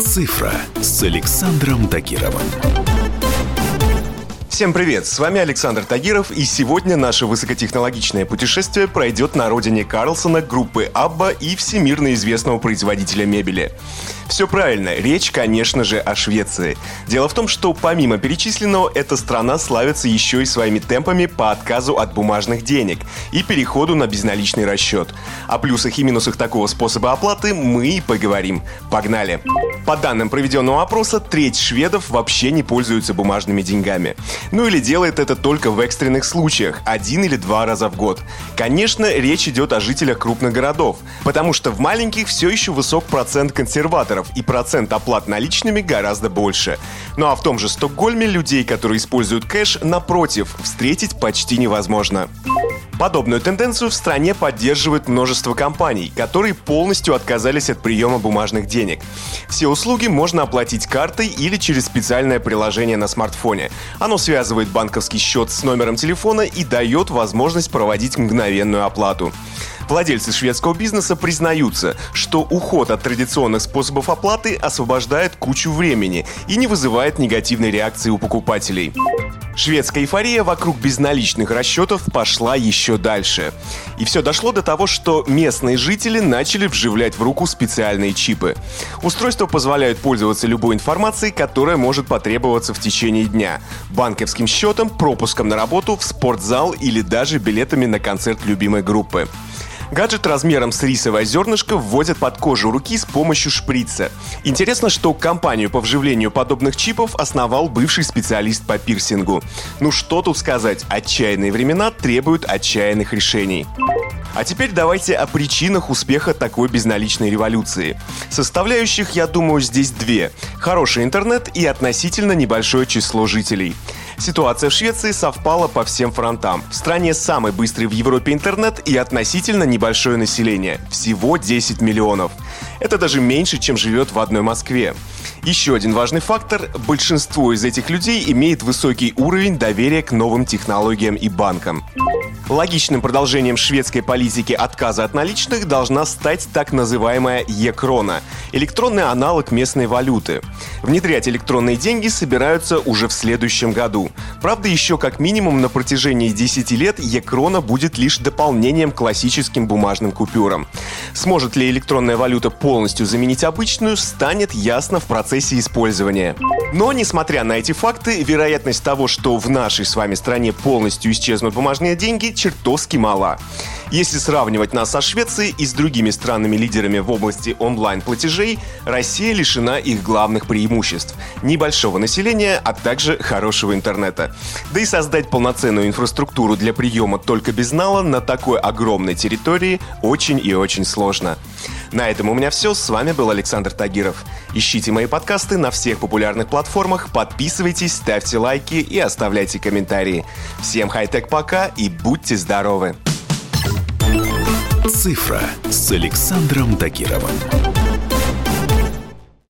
«Цифра» с Александром Тагировым. Всем привет, с вами Александр Тагиров, и сегодня наше высокотехнологичное путешествие пройдет на родине Карлсона, группы Абба и всемирно известного производителя мебели. Все правильно, речь, конечно же, о Швеции. Дело в том, что помимо перечисленного, эта страна славится еще и своими темпами по отказу от бумажных денег и переходу на безналичный расчет. О плюсах и минусах такого способа оплаты мы и поговорим. Погнали! По данным проведенного опроса, треть шведов вообще не пользуются бумажными деньгами. Ну или делает это только в экстренных случаях, один или два раза в год. Конечно, речь идет о жителях крупных городов, потому что в маленьких все еще высок процент консерваторов и процент оплат наличными гораздо больше. Ну а в том же Стокгольме людей, которые используют кэш, напротив, встретить почти невозможно. Подобную тенденцию в стране поддерживает множество компаний, которые полностью отказались от приема бумажных денег. Все услуги можно оплатить картой или через специальное приложение на смартфоне. Оно связывает банковский счет с номером телефона и дает возможность проводить мгновенную оплату. Владельцы шведского бизнеса признаются, что уход от традиционных способов оплаты освобождает кучу времени и не вызывает негативной реакции у покупателей. Шведская эйфория вокруг безналичных расчетов пошла еще дальше. И все дошло до того, что местные жители начали вживлять в руку специальные чипы. Устройства позволяют пользоваться любой информацией, которая может потребоваться в течение дня. Банковским счетом, пропуском на работу, в спортзал или даже билетами на концерт любимой группы. Гаджет размером с рисовое зернышко вводят под кожу руки с помощью шприца. Интересно, что компанию по вживлению подобных чипов основал бывший специалист по пирсингу. Ну что тут сказать, отчаянные времена требуют отчаянных решений. А теперь давайте о причинах успеха такой безналичной революции. Составляющих, я думаю, здесь две. Хороший интернет и относительно небольшое число жителей. Ситуация в Швеции совпала по всем фронтам. В стране самый быстрый в Европе интернет и относительно небольшое население – всего 10 миллионов. Это даже меньше, чем живет в одной Москве. Еще один важный фактор – большинство из этих людей имеет высокий уровень доверия к новым технологиям и банкам. Логичным продолжением шведской политики отказа от наличных должна стать так называемая Е-крона – электронный аналог местной валюты. Внедрять электронные деньги собираются уже в следующем году. Правда, еще как минимум на протяжении 10 лет Е-крона будет лишь дополнением к классическим бумажным купюрам. Сможет ли электронная валюта полностью заменить обычную, станет ясно в процессе использования. Но, несмотря на эти факты, вероятность того, что в нашей с вами стране полностью исчезнут бумажные деньги, чертовски мала. Если сравнивать нас со Швецией и с другими странами-лидерами в области онлайн-платежей, Россия лишена их главных преимуществ – небольшого населения, а также хорошего интернета. Да и создать полноценную инфраструктуру для приема только без нала на такой огромной территории очень и очень сложно. На этом у меня все. С вами был Александр Тагиров. Ищите мои подкасты на всех популярных платформах, подписывайтесь, ставьте лайки и оставляйте комментарии. Всем хай-тек пока и будьте здоровы! «Цифра» с Александром Тагировым.